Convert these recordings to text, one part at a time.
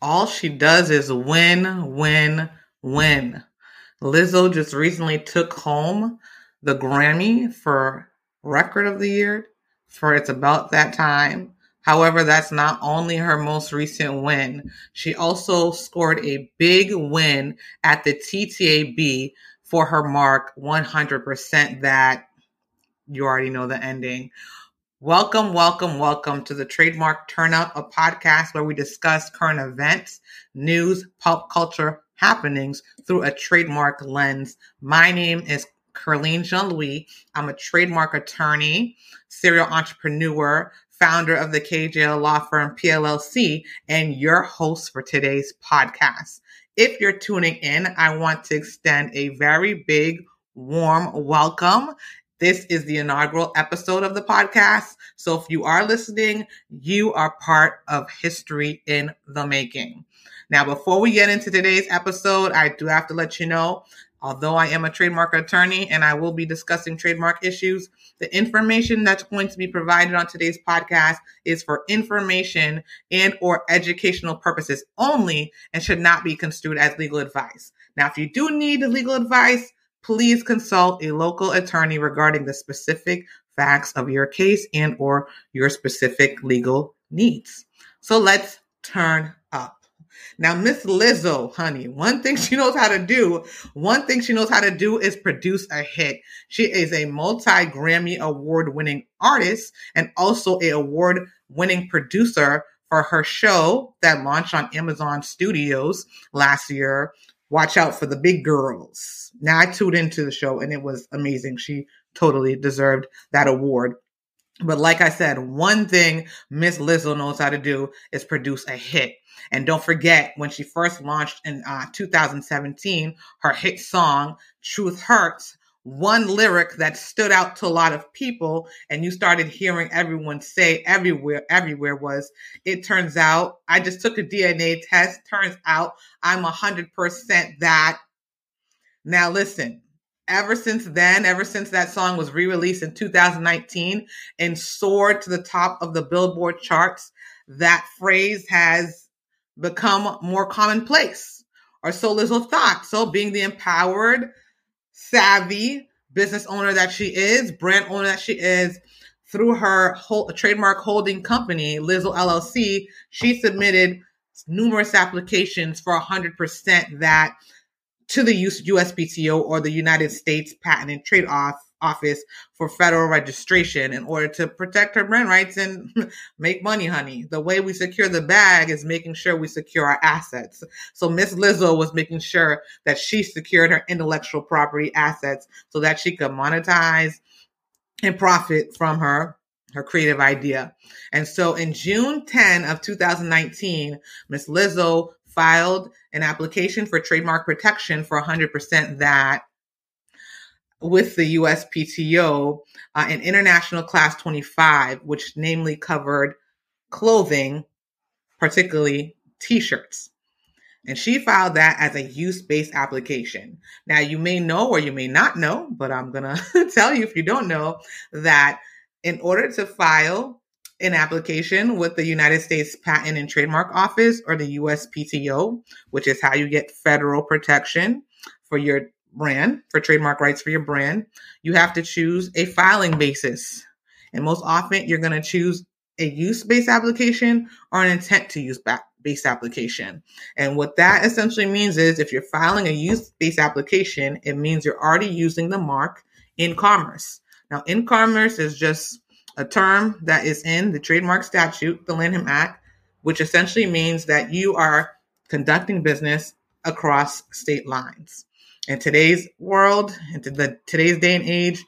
all she does is win, win, win. Lizzo just recently took home the Grammy for Record of the Year for It's About That Time. However, that's not only her most recent win. She also scored a big win at the TTAB for her mark 100% that you already know the ending. Welcome, welcome, welcome to the Trademark Turnup, a podcast where we discuss current events, news, pop culture happenings through a trademark lens. My name is Carlene Jean Louis. I'm a trademark attorney, serial entrepreneur, founder of the KJL law firm PLLC, and your host for today's podcast. If you're tuning in, I want to extend a very big, warm welcome this is the inaugural episode of the podcast. So if you are listening, you are part of history in the making. Now, before we get into today's episode, I do have to let you know, although I am a trademark attorney and I will be discussing trademark issues, the information that's going to be provided on today's podcast is for information and or educational purposes only and should not be construed as legal advice. Now, if you do need legal advice, please consult a local attorney regarding the specific facts of your case and or your specific legal needs. So let's turn up. Now, Miss Lizzo, honey, one thing she knows how to do, one thing she knows how to do is produce a hit. She is a multi Grammy award winning artist and also a award winning producer for her show that launched on Amazon Studios last year watch out for the big girls. Now I tuned into the show and it was amazing. She totally deserved that award. But like I said, one thing Miss Lizzo knows how to do is produce a hit. And don't forget, when she first launched in uh, 2017, her hit song, Truth Hurts, one lyric that stood out to a lot of people and you started hearing everyone say everywhere everywhere was it turns out i just took a dna test turns out i'm 100% that. Now listen ever since then ever since that song was re-released in 2019 and soared to the top of the billboard charts that phrase has become more commonplace or so little thought. So being the empowered savvy business owner that she is, brand owner that she is, through her whole, trademark holding company, Lizzo LLC, she submitted numerous applications for 100% that to the USPTO or the United States Patent and Trade Office for federal registration in order to protect her brand rights and make money, honey. The way we secure the bag is making sure we secure our assets. So Miss Lizzo was making sure that she secured her intellectual property assets so that she could monetize and profit from her her creative idea. And so in June 10 of 2019, Miss Lizzo filed an application for trademark protection for 100% that with the USPTO uh, in International Class 25, which namely covered clothing, particularly t shirts. And she filed that as a use based application. Now, you may know or you may not know, but I'm going to tell you if you don't know that in order to file an application with the United States Patent and Trademark Office or the USPTO, which is how you get federal protection for your brand, for trademark rights for your brand, you have to choose a filing basis. And most often, you're going to choose a use based application or an intent to use based application. And what that essentially means is if you're filing a use based application, it means you're already using the mark in commerce. Now, in commerce is just a term that is in the trademark statute, the Lanham Act, which essentially means that you are conducting business across state lines in today's world, in the today's day and age,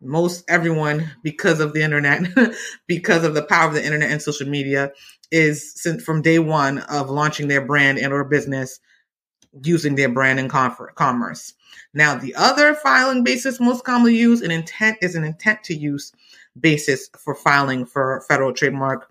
most everyone, because of the internet, because of the power of the internet and social media, is since from day one of launching their brand and or business using their brand in commerce. Now, the other filing basis most commonly used, an intent is an intent to use basis for filing for federal trademark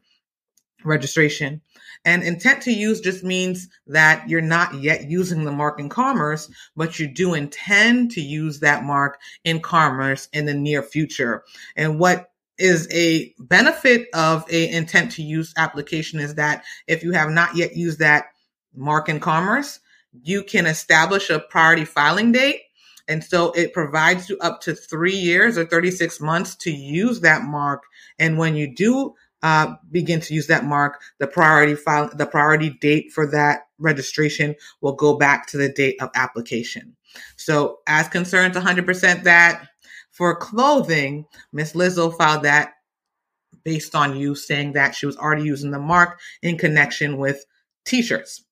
registration. And intent to use just means that you're not yet using the mark in commerce, but you do intend to use that mark in commerce in the near future. And what is a benefit of a intent to use application is that if you have not yet used that mark in commerce, you can establish a priority filing date. And so it provides you up to three years or 36 months to use that mark. And when you do uh, begin to use that mark, the priority file, the priority date for that registration will go back to the date of application. So as concerns 100% that for clothing, Miss Lizzo filed that based on you saying that she was already using the mark in connection with t-shirts.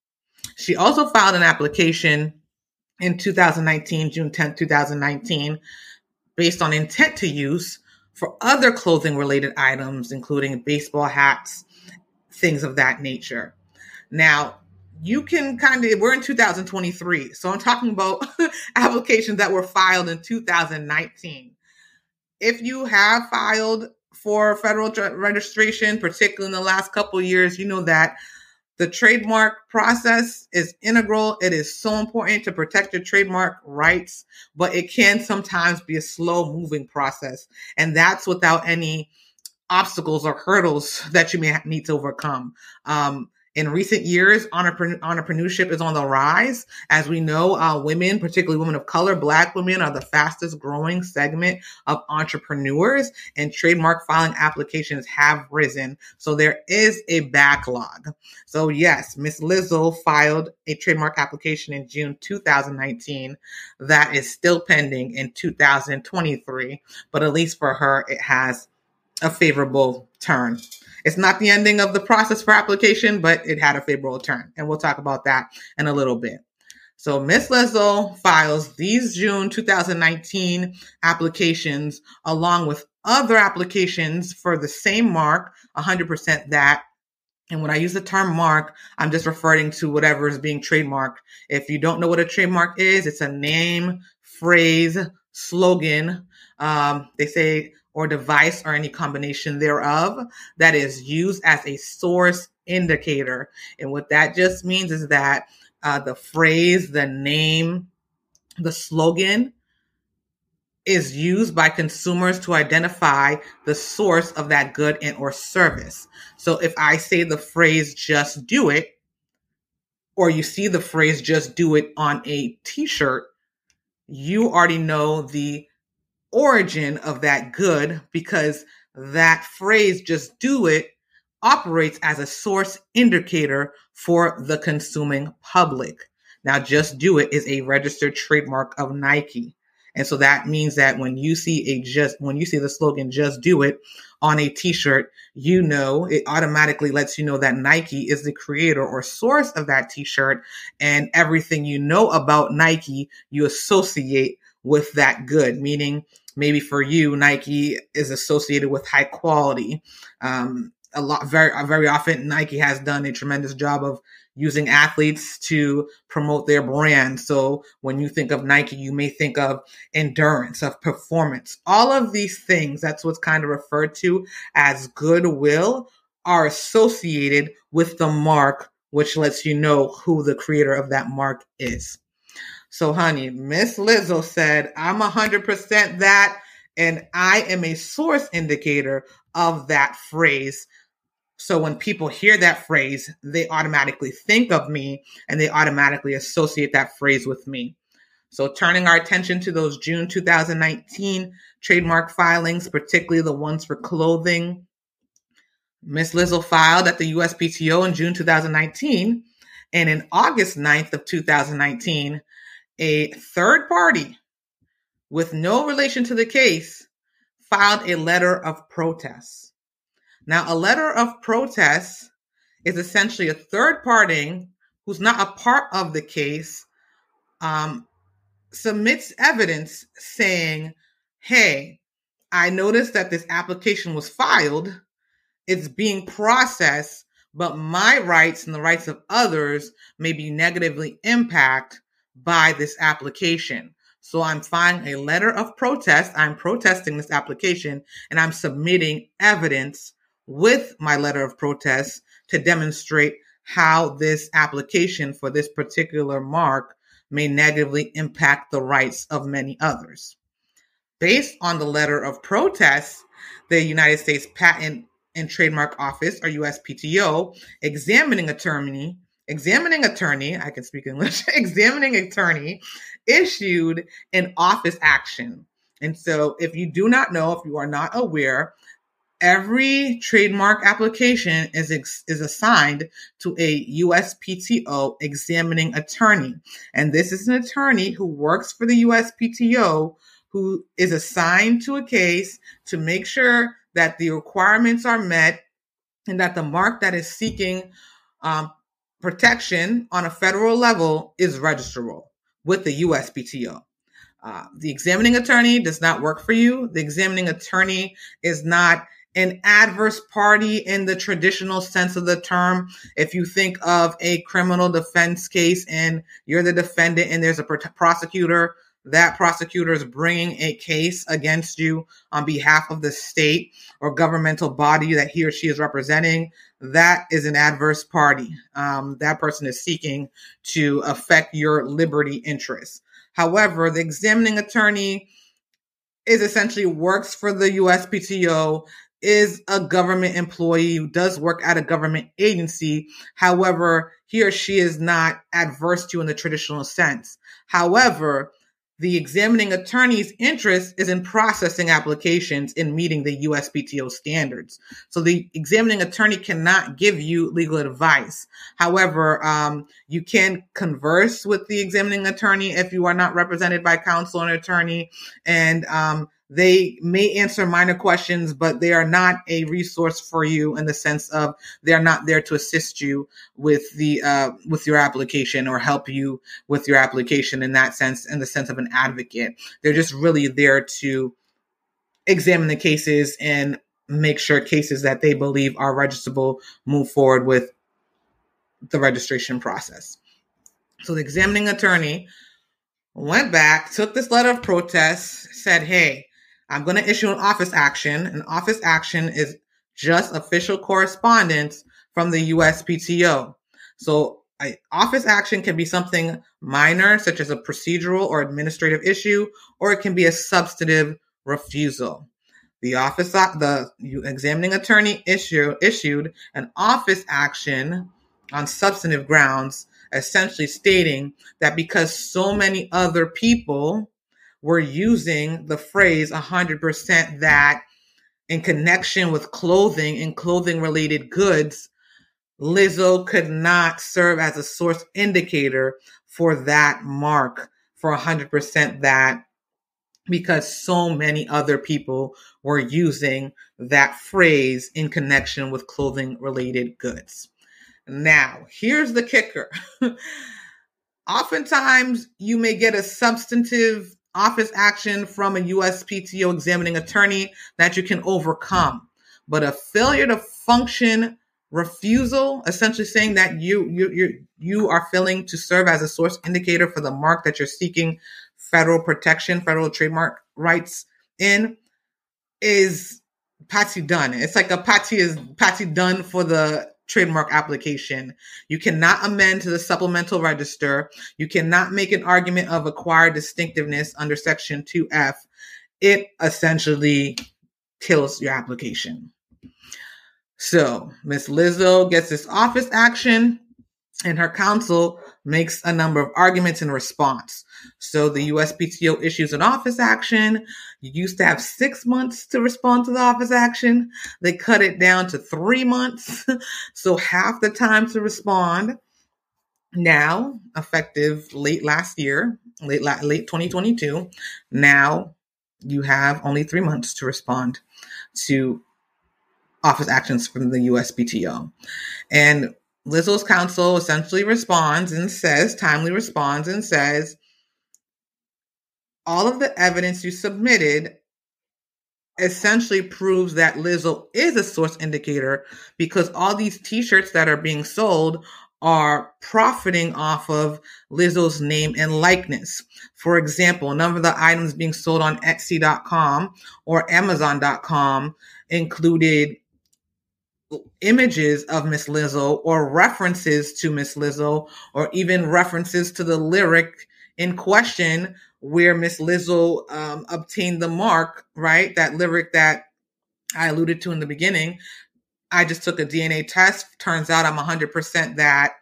She also filed an application in 2019, June 10, 2019, based on intent to use for other clothing related items, including baseball hats, things of that nature. Now, you can kind of, we're in 2023. So I'm talking about applications that were filed in 2019. If you have filed for federal registration, particularly in the last couple years, you know that the trademark process is integral. It is so important to protect your trademark rights, but it can sometimes be a slow moving process. And that's without any obstacles or hurdles that you may need to overcome. Um, in recent years, entrepreneurship is on the rise. As we know, uh, women, particularly women of color, Black women, are the fastest growing segment of entrepreneurs, and trademark filing applications have risen. So there is a backlog. So, yes, Miss Lizzo filed a trademark application in June 2019 that is still pending in 2023, but at least for her, it has a favorable turn. It's not the ending of the process for application, but it had a favorable turn. And we'll talk about that in a little bit. So Miss Lizzo files these June 2019 applications along with other applications for the same mark, 100% that. And when I use the term mark, I'm just referring to whatever is being trademarked. If you don't know what a trademark is, it's a name, phrase, slogan. Um, they say or device or any combination thereof that is used as a source indicator. And what that just means is that uh, the phrase, the name, the slogan is used by consumers to identify the source of that good and or service. So if I say the phrase just do it or you see the phrase just do it on a t-shirt, you already know the origin of that good because that phrase, just do it, operates as a source indicator for the consuming public. Now, just do it is a registered trademark of Nike. And so that means that when you see a just, when you see the slogan, just do it on a t-shirt, you know, it automatically lets you know that Nike is the creator or source of that t-shirt and everything you know about Nike, you associate with that good, meaning maybe for you, Nike is associated with high quality. Um, a lot, very, very often, Nike has done a tremendous job of using athletes to promote their brand. So when you think of Nike, you may think of endurance, of performance. All of these things, that's what's kind of referred to as goodwill, are associated with the mark, which lets you know who the creator of that mark is. So, honey, Miss Lizzo said, I'm 100% that, and I am a source indicator of that phrase. So, when people hear that phrase, they automatically think of me and they automatically associate that phrase with me. So, turning our attention to those June 2019 trademark filings, particularly the ones for clothing, Miss Lizzo filed at the USPTO in June 2019. And in August 9th of 2019, a third party with no relation to the case filed a letter of protest. Now, a letter of protest is essentially a third party who's not a part of the case um, submits evidence saying, hey, I noticed that this application was filed, it's being processed, but my rights and the rights of others may be negatively impacted by this application. So I'm filing a letter of protest. I'm protesting this application and I'm submitting evidence with my letter of protest to demonstrate how this application for this particular mark may negatively impact the rights of many others. Based on the letter of protest, the United States Patent and Trademark Office, or USPTO, examining attorney examining attorney, I can speak English, examining attorney issued an office action. And so, if you do not know, if you are not aware, every trademark application is ex- is assigned to a USPTO examining attorney, and this is an attorney who works for the USPTO who is assigned to a case to make sure that the requirements are met and that the mark that is seeking um, protection on a federal level is registrable with the USPTO. Uh, the examining attorney does not work for you. The examining attorney is not an adverse party in the traditional sense of the term. If you think of a criminal defense case and you're the defendant and there's a prosecutor, that prosecutor is bringing a case against you on behalf of the state or governmental body that he or she is representing, that is an adverse party. Um, that person is seeking to affect your liberty interests. However, the examining attorney is essentially works for the USPTO is a government employee does work at a government agency. However, he or she is not adverse to in the traditional sense. However, the examining attorney's interest is in processing applications and meeting the USPTO standards. So the examining attorney cannot give you legal advice. However, um, you can converse with the examining attorney if you are not represented by counsel and attorney, and um, they may answer minor questions, but they are not a resource for you in the sense of they're not there to assist you with the uh, with your application or help you with your application in that sense, in the sense of an advocate. They're just really there to examine the cases and make sure cases that they believe are registrable move forward with the registration process. So the examining attorney went back, took this letter of protest, said, Hey, I'm going to issue an office action. An office action is just official correspondence from the USPTO. So, office action can be something minor, such as a procedural or administrative issue, or it can be a substantive refusal. The office, the examining attorney issue, issued an office action on substantive grounds, essentially stating that because so many other people we're using the phrase 100% that in connection with clothing and clothing related goods, Lizzo could not serve as a source indicator for that mark for 100% that because so many other people were using that phrase in connection with clothing related goods. Now, here's the kicker. Oftentimes, you may get a substantive office action from a USPTO examining attorney that you can overcome. But a failure to function refusal, essentially saying that you you you you are failing to serve as a source indicator for the mark that you're seeking federal protection, federal trademark rights in, is Patsy done. It's like a Patsy is Patsy done for the trademark application. You cannot amend to the supplemental register. You cannot make an argument of acquired distinctiveness under Section 2F. It essentially kills your application. So, Miss Lizzo gets this office action and her counsel makes a number of arguments in response. So the USPTO issues an office action. You used to have six months to respond to the office action. They cut it down to three months. so half the time to respond. Now, effective late last year, late late 2022, now you have only three months to respond to office actions from the USPTO. And Lizzo's counsel essentially responds and says, timely responds and says, all of the evidence you submitted essentially proves that Lizzo is a source indicator because all these t-shirts that are being sold are profiting off of Lizzo's name and likeness. For example, a number of the items being sold on Etsy.com or Amazon.com included images of Miss Lizzo or references to Miss Lizzo or even references to the lyric in question where Miss Lizzo um, obtained the mark, right? That lyric that I alluded to in the beginning. I just took a DNA test. Turns out I'm 100% that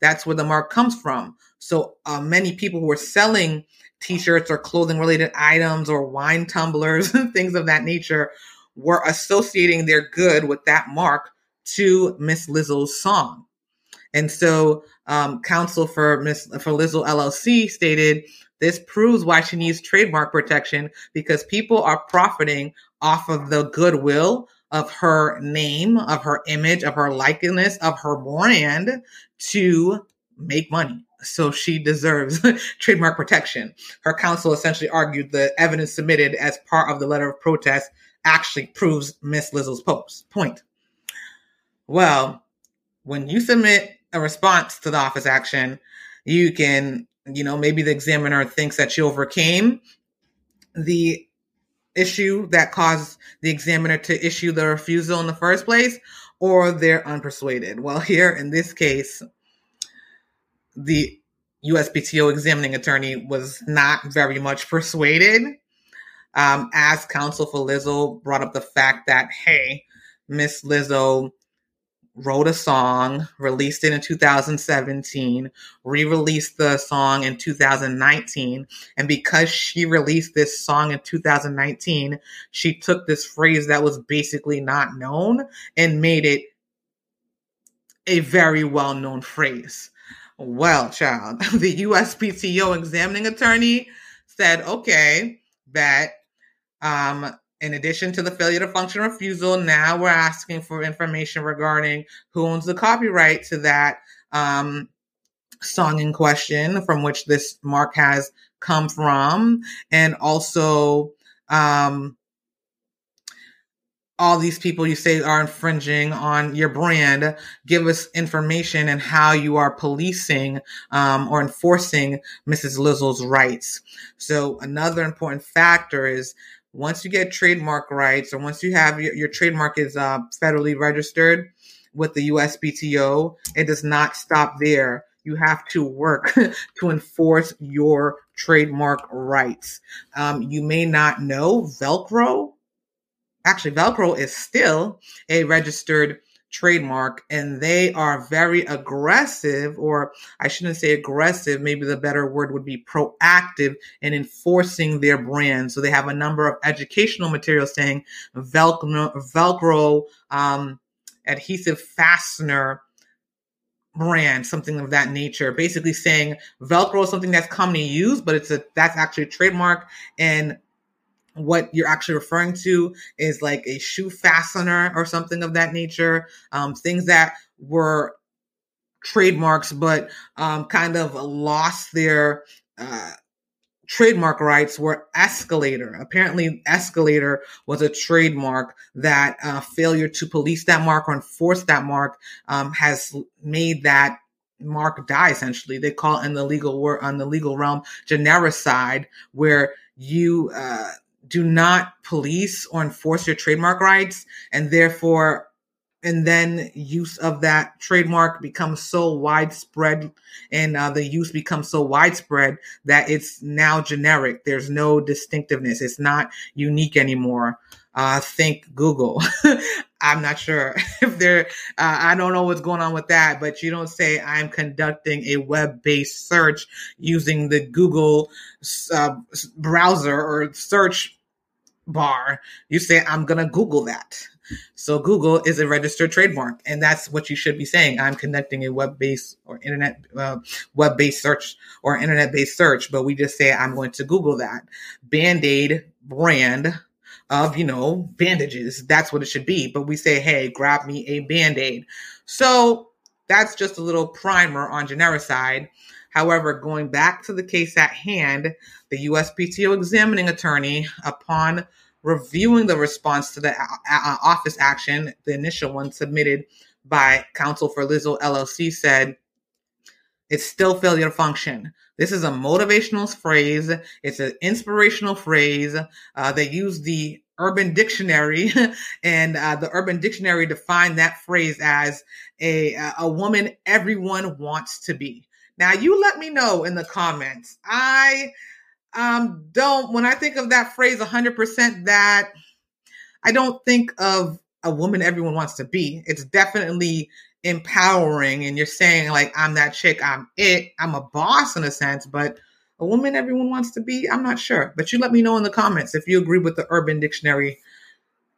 That's where the mark comes from. So uh, many people who are selling t-shirts or clothing related items or wine tumblers and things of that nature were associating their good with that mark to Miss Lizzo's song. And so, um, counsel for Miss for Lizzo LLC stated this proves why she needs trademark protection because people are profiting off of the goodwill of her name, of her image, of her likeness, of her brand to make money. So she deserves trademark protection. Her counsel essentially argued the evidence submitted as part of the letter of protest actually proves Miss Lizzo's post point. Well, when you submit a response to the office action, you can, you know, maybe the examiner thinks that you overcame the issue that caused the examiner to issue the refusal in the first place, or they're unpersuaded. Well, here in this case, the USPTO examining attorney was not very much persuaded. Um, as counsel for Lizzo brought up the fact that, hey, Miss Lizzo wrote a song, released it in 2017, re released the song in 2019. And because she released this song in 2019, she took this phrase that was basically not known and made it a very well known phrase. Well, child, the USPTO examining attorney said, okay, that um, in addition to the failure to function refusal, now we're asking for information regarding who owns the copyright to that um, song in question from which this mark has come from, and also um, all these people you say are infringing on your brand. Give us information and how you are policing um, or enforcing mrs lizzo's rights. So another important factor is once you get trademark rights or once you have your, your trademark is uh, federally registered with the uspto it does not stop there. You have to work to enforce your trademark rights. Um, you may not know velcro. Actually velcro is still a registered trademark and they are very aggressive or i shouldn't say aggressive maybe the better word would be proactive in enforcing their brand. So they have a number of educational materials saying velcro velcro um, adhesive fastener brand something of that nature. Basically saying velcro is something that's commonly used but it's a that's actually a trademark and what you're actually referring to is like a shoe fastener or something of that nature. Um, things that were trademarks, but um, kind of lost their uh, trademark rights were escalator. Apparently, escalator was a trademark that uh, failure to police that mark or enforce that mark um, has made that mark die. Essentially, they call in the legal word on the legal realm genericide, where you uh, do not police or enforce your trademark rights and therefore and then use of that trademark becomes so widespread and uh, the use becomes so widespread that it's now generic. There's no distinctiveness. It's not unique anymore. Uh, think google. I'm not sure if they're uh, i don't know what's going on with that but you don't say i'm conducting a web-based search using the google uh, browser or search bar, you say, I'm going to Google that. So Google is a registered trademark, and that's what you should be saying. I'm conducting a web-based or internet uh, web-based search or internet-based search, but we just say I'm going to Google that Band-Aid brand of you know bandages. That's what it should be. But we say, hey, grab me a Band-Aid. So that's just a little primer on genericide. However, going back to the case at hand, the USPTO examining attorney, upon reviewing the response to the office action, the initial one submitted by counsel for Lizzo LLC, said it's still failure to function. This is a motivational phrase. It's an inspirational phrase. Uh, they use the Urban Dictionary, and uh, the Urban Dictionary defined that phrase as a a woman everyone wants to be. Now, you let me know in the comments. I um, don't, when I think of that phrase 100%, that I don't think of a woman everyone wants to be. It's definitely empowering and you're saying like I'm that chick, I'm it, I'm a boss in a sense, but a woman everyone wants to be, I'm not sure. But you let me know in the comments if you agree with the Urban Dictionary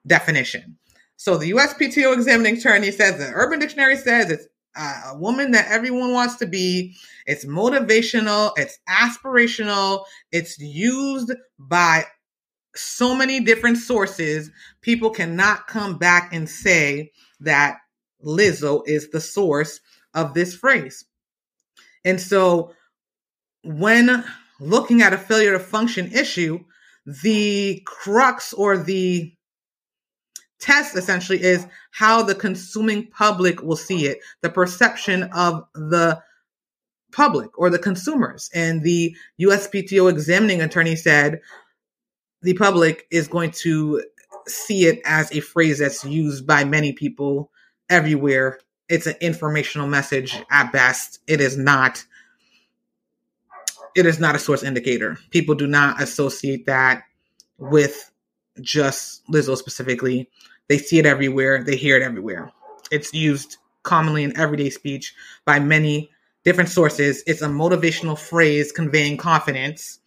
definition. So the USPTO examining attorney says the Urban Dictionary says it's uh, a woman that everyone wants to be. It's motivational, it's aspirational, it's used by so many different sources. People cannot come back and say that Lizzo is the source of this phrase. And so when looking at a failure to function issue, the crux or the test essentially is how the consuming public will see it, the perception of the public or the consumers. And the USPTO examining attorney said the public is going to see it as a phrase that's used by many people everywhere. It's an informational message at best. It is not it is not a source indicator. People do not associate that with just Lizzo specifically. They see it everywhere, they hear it everywhere. It's used commonly in everyday speech by many different sources. It's a motivational phrase conveying confidence,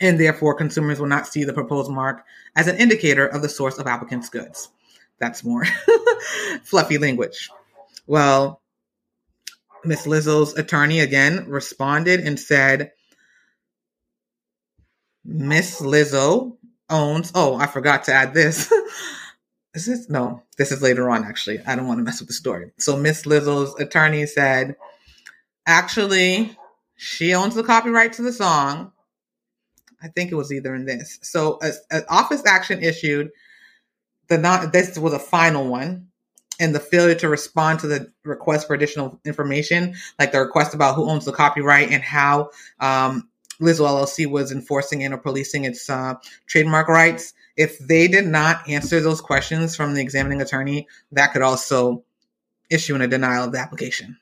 and therefore consumers will not see the proposed mark as an indicator of the source of applicants' goods. That's more fluffy language. Well, Miss Lizzo's attorney again responded and said, Miss Lizzo owns, oh, I forgot to add this. is this? No, this is later on, actually. I don't want to mess with the story. So Miss Lizzo's attorney said, actually, she owns the copyright to the song. I think it was either in this. So an office action issued. The not this was a final one and the failure to respond to the request for additional information, like the request about who owns the copyright and how um, Lizzo LLC was enforcing and or policing its uh, trademark rights. If they did not answer those questions from the examining attorney, that could also issue in a denial of the application.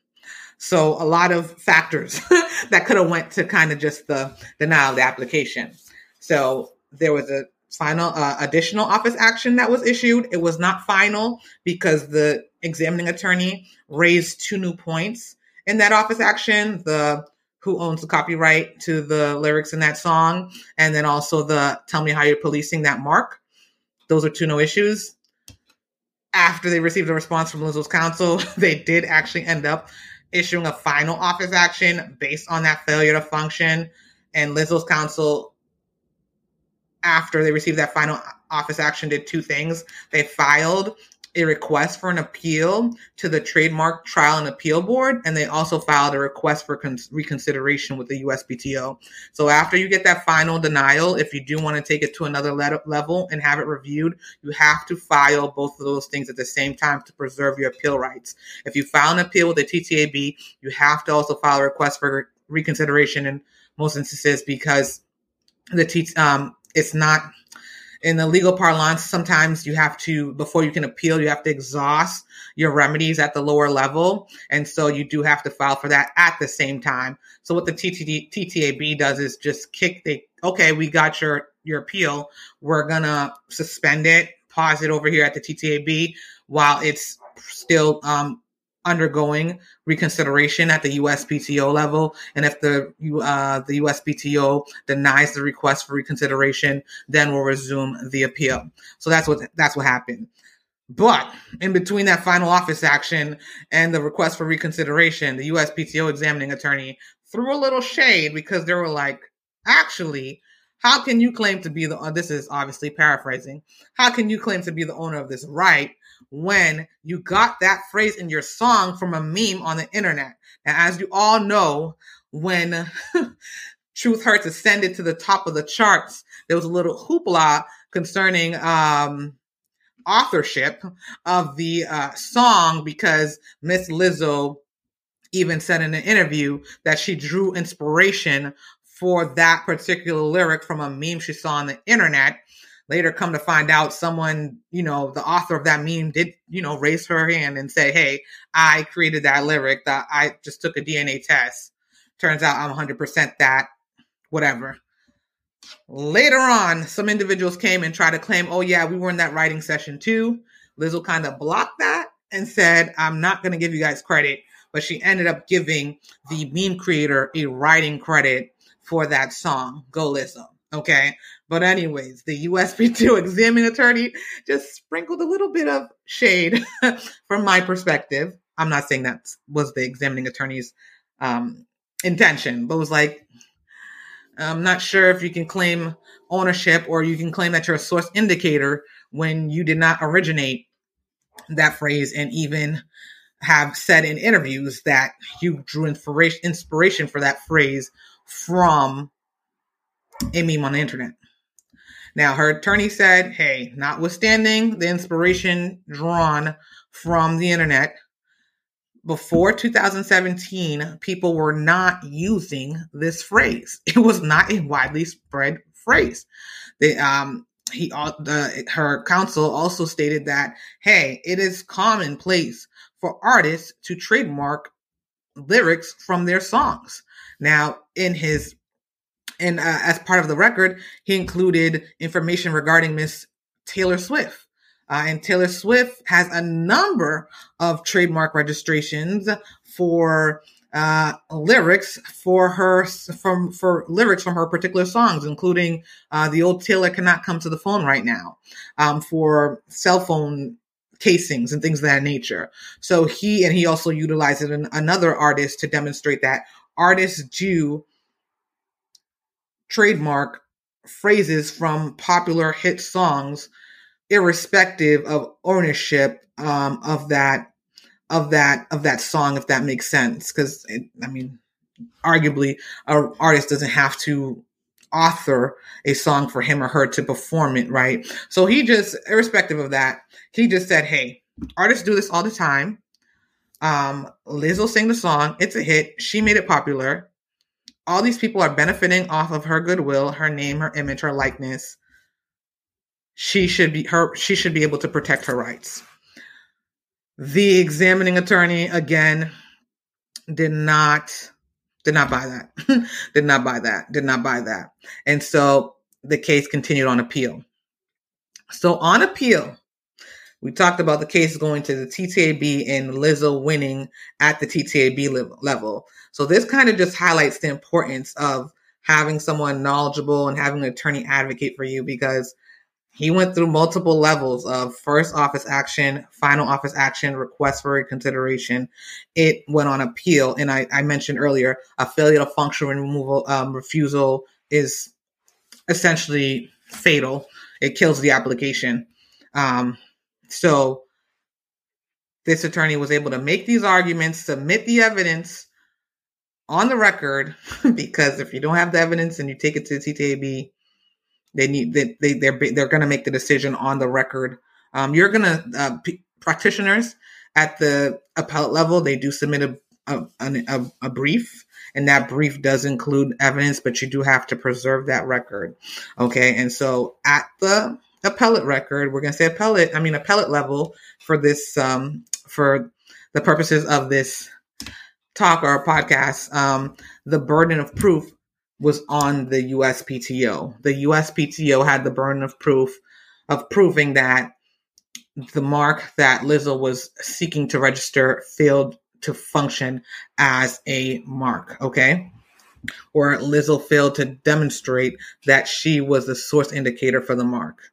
So a lot of factors that could have went to kind of just the denial of the application. So there was a final uh, additional office action that was issued. It was not final because the examining attorney raised two new points in that office action. The who owns the copyright to the lyrics in that song, and then also the tell me how you're policing that mark. Those are two no issues. After they received a response from Lizzo's counsel, they did actually end up issuing a final office action based on that failure to function. And Lizzo's counsel after they received that final office action did two things. They filed a request for an appeal to the Trademark Trial and Appeal Board, and they also filed a request for con- reconsideration with the USPTO. So after you get that final denial, if you do want to take it to another le- level and have it reviewed, you have to file both of those things at the same time to preserve your appeal rights. If you file an appeal with the TTAB, you have to also file a request for reconsideration in most instances because the T- um, it's not in the legal parlance, sometimes you have to, before you can appeal, you have to exhaust your remedies at the lower level. And so you do have to file for that at the same time. So what the TTD, TTAB does is just kick the, okay, we got your, your appeal. We're going to suspend it, pause it over here at the TTAB while it's still um, undergoing reconsideration at the USPTO level, and if the uh, the USPTO denies the request for reconsideration, then we'll resume the appeal. So that's what that's what happened. But in between that final office action and the request for reconsideration, the USPTO examining attorney threw a little shade because they were like, actually, how can you claim to be the, uh, this is obviously paraphrasing, how can you claim to be the owner of this right when you got that phrase in your song from a meme on the internet. And as you all know, when Truth Hurts ascended to the top of the charts, there was a little hoopla concerning um, authorship of the uh, song because Miss Lizzo even said in an interview that she drew inspiration for that particular lyric from a meme she saw on the internet later come to find out someone, you know, the author of that meme did, you know, raise her hand and say, Hey, I created that lyric that I just took a DNA test. Turns out I'm 100% that, whatever. Later on, some individuals came and tried to claim, oh, yeah, we were in that writing session too. Lizzo kind of blocked that and said, I'm not going to give you guys credit, but she ended up giving the meme creator a writing credit for that song, Go Lizzo. Okay. But, anyways, the USPTO examining attorney just sprinkled a little bit of shade from my perspective. I'm not saying that was the examining attorney's um, intention, but was like, I'm not sure if you can claim ownership or you can claim that you're a source indicator when you did not originate that phrase and even have said in interviews that you drew inspiration inspiration for that phrase from a meme on the internet. Now, her attorney said, hey, notwithstanding the inspiration drawn from the internet, before 2017, people were not using this phrase. It was not a widely spread phrase. They, um, he, the, her counsel also stated that, hey, it is commonplace for artists to trademark lyrics from their songs. Now, in his and uh, as part of the record, he included information regarding Miss Taylor Swift. Uh, and Taylor Swift has a number of trademark registrations for uh, lyrics for her from for lyrics from her particular songs, including uh, the old Taylor cannot come to the phone right now, um, for cell phone casings and things of that nature. So he and he also utilized an, another artist to demonstrate that artists do trademark phrases from popular hit songs irrespective of ownership um, of that of that of that song if that makes sense. Because i mean arguably an artist doesn't have to author a song for him or her to perform it right? So he just irrespective of that he just said hey artists do this all the time. Um lizzo sang the song. It's a hit. She made it popular all these people are benefiting off of her goodwill her name her image her likeness she should be her she should be able to protect her rights. The examining attorney again did not did not buy that. did not buy that. Did not buy that. And so the case continued on appeal. So on appeal, we talked about the case going to the TTAB and Lizzo winning at the TTAB level. So this kind of just highlights the importance of having someone knowledgeable and having an attorney advocate for you because he went through multiple levels of first office action, final office action, request for reconsideration. It went on appeal. And I, I mentioned earlier, a failure to function removal um, refusal is essentially fatal. It kills the application. Um, so this attorney was able to make these arguments, submit the evidence on the record, because if you don't have the evidence and you take it to the TTAB, they need they, they they're they're going to make the decision on the record. Um, you're going to uh, p- practitioners at the appellate level. They do submit a a, a a, brief, and that brief does include evidence, but you do have to preserve that record. Okay, and so at the appellate record, we're going to say appellate. I mean appellate level for this um, for the purposes of this talk or a podcast. Um, the burden of proof was on the USPTO. The USPTO had the burden of proof of proving that the mark that Lizzo was seeking to register failed to function as a mark, okay? Or Lizzo failed to demonstrate that she was the source indicator for the mark.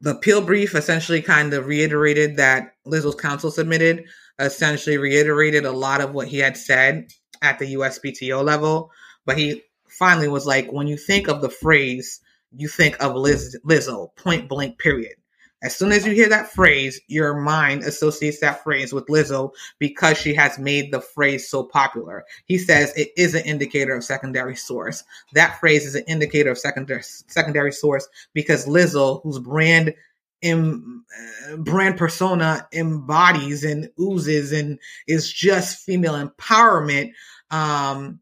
The appeal brief essentially kind of reiterated that Lizzo's counsel submitted, essentially reiterated a lot of what he had said at the USPTO level, but he finally was like, when you think of the phrase, you think of Liz, Lizzo, point blank, period. As soon as you hear that phrase, your mind associates that phrase with Lizzo because she has made the phrase so popular. He says it is an indicator of secondary source. That phrase is an indicator of secondary secondary source because Lizzo, whose brand in, uh, brand persona embodies and oozes and is just female empowerment, um,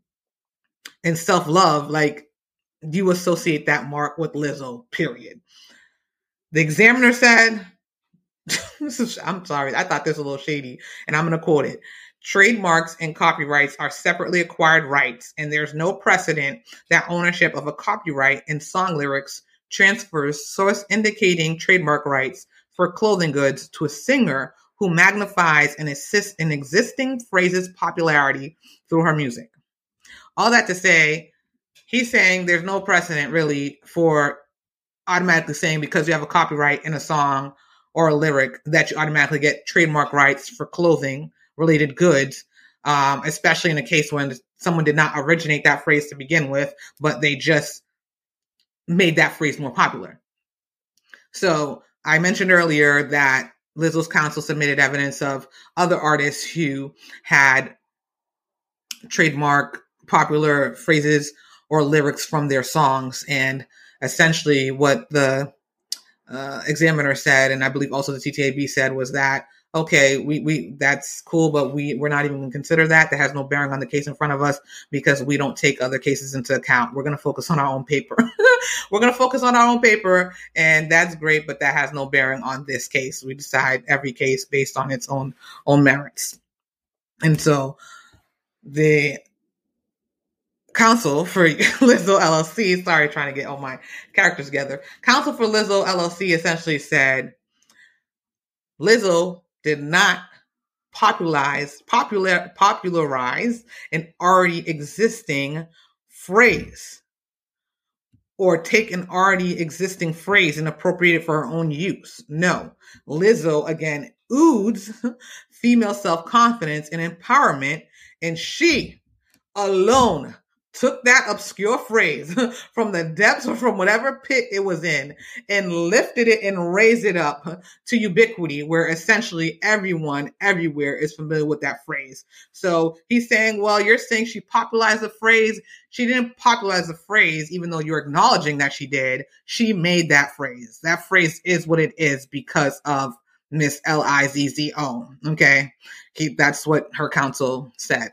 and self love, like you associate that mark with Lizzo, period. The examiner said, is, I'm sorry, I thought this was a little shady, and I'm going to quote it. Trademarks and copyrights are separately acquired rights, and there's no precedent that ownership of a copyright in song lyrics transfers source indicating trademark rights for clothing goods to a singer who magnifies and assists in existing phrases' popularity through her music. All that to say, he's saying there's no precedent really for automatically saying because you have a copyright in a song or a lyric that you automatically get trademark rights for clothing related goods, um, especially in a case when someone did not originate that phrase to begin with, but they just made that phrase more popular. So I mentioned earlier that Lizzo's counsel submitted evidence of other artists who had trademark popular phrases or lyrics from their songs. And essentially, what the uh, examiner said, and I believe also the TTAB said, was that okay, we, we that's cool, but we we're not even going to consider that. That has no bearing on the case in front of us because we don't take other cases into account. We're going to focus on our own paper. we're going to focus on our own paper, and that's great, but that has no bearing on this case. We decide every case based on its own own merits, and so the counsel for Lizzo LLC, sorry, trying to get all my characters together. Counsel for Lizzo LLC essentially said Lizzo did not popularize popular popularize an already existing phrase or take an already existing phrase and appropriate it for her own use. No. Lizzo again oods female self-confidence and empowerment and she alone took that obscure phrase from the depths or from whatever pit it was in and lifted it and raised it up to ubiquity where essentially everyone everywhere is familiar with that phrase. So he's saying, well, you're saying she popularized the phrase. She didn't popularize the phrase, even though you're acknowledging that she did. She made that phrase. That phrase is what it is because of Miss L I Z Z O. Okay. He, that's what her counsel said.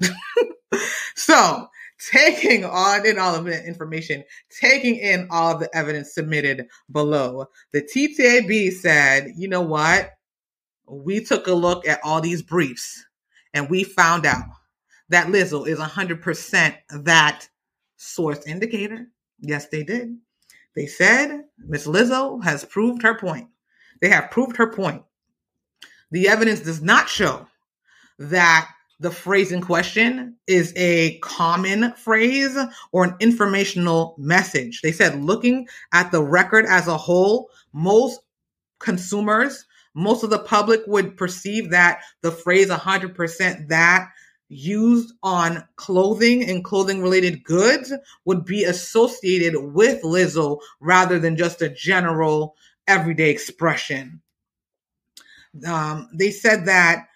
so taking on in all of the information, taking in all of the evidence submitted below. The TTAB said, you know what? We took a look at all these briefs and we found out that Lizzo is 100% that source indicator. Yes, they did. They said Miss Lizzo has proved her point. They have proved her point. The evidence does not show that the phrase in question is a common phrase or an informational message. They said looking at the record as a whole, most consumers, most of the public would perceive that the phrase 100% that used on clothing and clothing related goods would be associated with Lizzo rather than just a general everyday expression. Um, they said that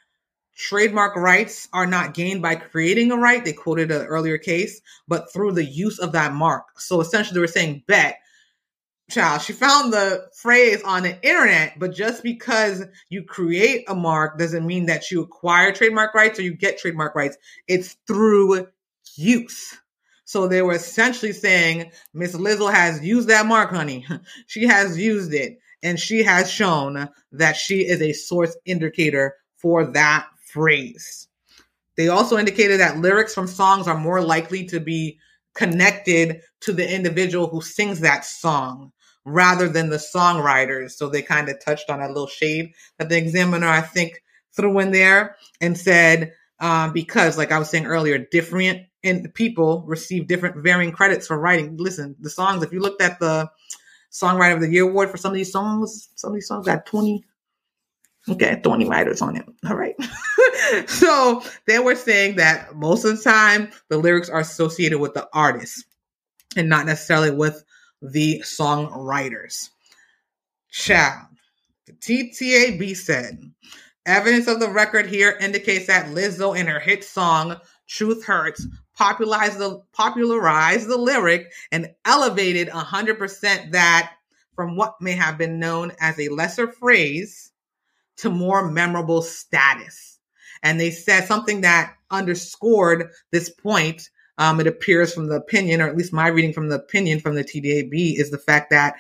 Trademark rights are not gained by creating a right. They quoted an earlier case, but through the use of that mark. So essentially, they were saying, bet, child, she found the phrase on the internet, but just because you create a mark doesn't mean that you acquire trademark rights or you get trademark rights. It's through use. So they were essentially saying, Miss Lizzo has used that mark, honey. she has used it and she has shown that she is a source indicator for that phrase. They also indicated that lyrics from songs are more likely to be connected to the individual who sings that song rather than the songwriters. So they kind of touched on a little shade that the examiner, I think, threw in there and said, um, because, like I was saying earlier, different people receive different varying credits for writing. Listen, the songs, if you looked at the Songwriter of the Year award for some of these songs, some of these songs got 20, Okay, 20 writers on it. All right. so they were saying that most of the time the lyrics are associated with the artist and not necessarily with the songwriters. Child. The TTAB said evidence of the record here indicates that Lizzo in her hit song Truth Hurts popularized the popularized the lyric and elevated 100% that from what may have been known as a lesser phrase to more memorable status. And they said something that underscored this point. Um, it appears from the opinion, or at least my reading from the opinion from the TTAB, is the fact that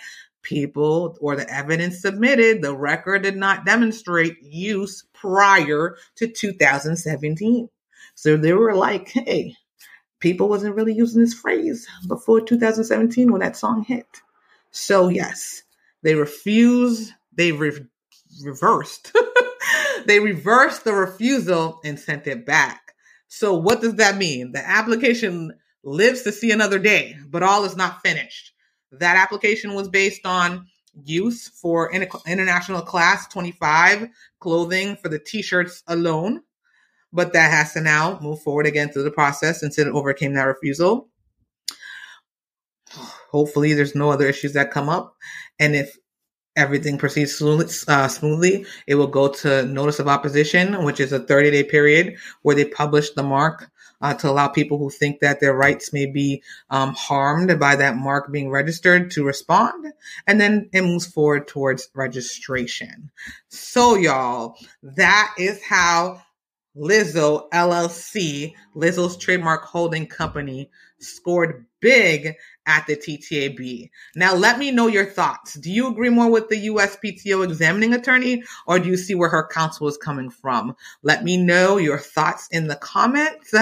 people or the evidence submitted, the record did not demonstrate use prior to 2017. So they were like, hey, people wasn't really using this phrase before 2017 when that song hit. So yes, they refused, they re- reversed they reversed the refusal and sent it back. So what does that mean? The application lives to see another day, but all is not finished. That application was based on use for international class 25 clothing for the t-shirts alone but that has to now move forward again through the process since it overcame that refusal hopefully there's no other issues that come up and if everything proceeds smoothly, uh, smoothly it will go to notice of opposition which is a 30 day period where they publish the mark uh, to allow people who think that their rights may be um, harmed by that mark being registered to respond. And then it moves forward towards registration. So, y'all, that is how Lizzo LLC, Lizzo's trademark holding company, scored big at the TTAB. Now, let me know your thoughts. Do you agree more with the USPTO examining attorney, or do you see where her counsel is coming from? Let me know your thoughts in the comments.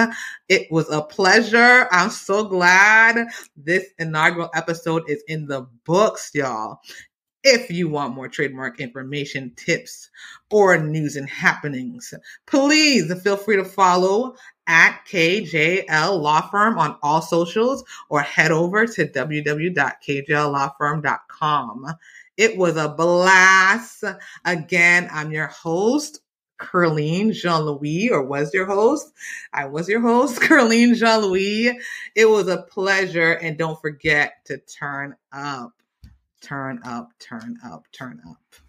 It was a pleasure. I'm so glad this inaugural episode is in the books, y'all. If you want more trademark information, tips, or news and happenings, please feel free to follow at KJL Law Firm on all socials or head over to www.kjllawfirm.com. It was a blast. Again, I'm your host, Curleen Jean Louis, or was your host. I was your host, Curleen Jean Louis. It was a pleasure. And don't forget to turn up turn up, turn up, turn up.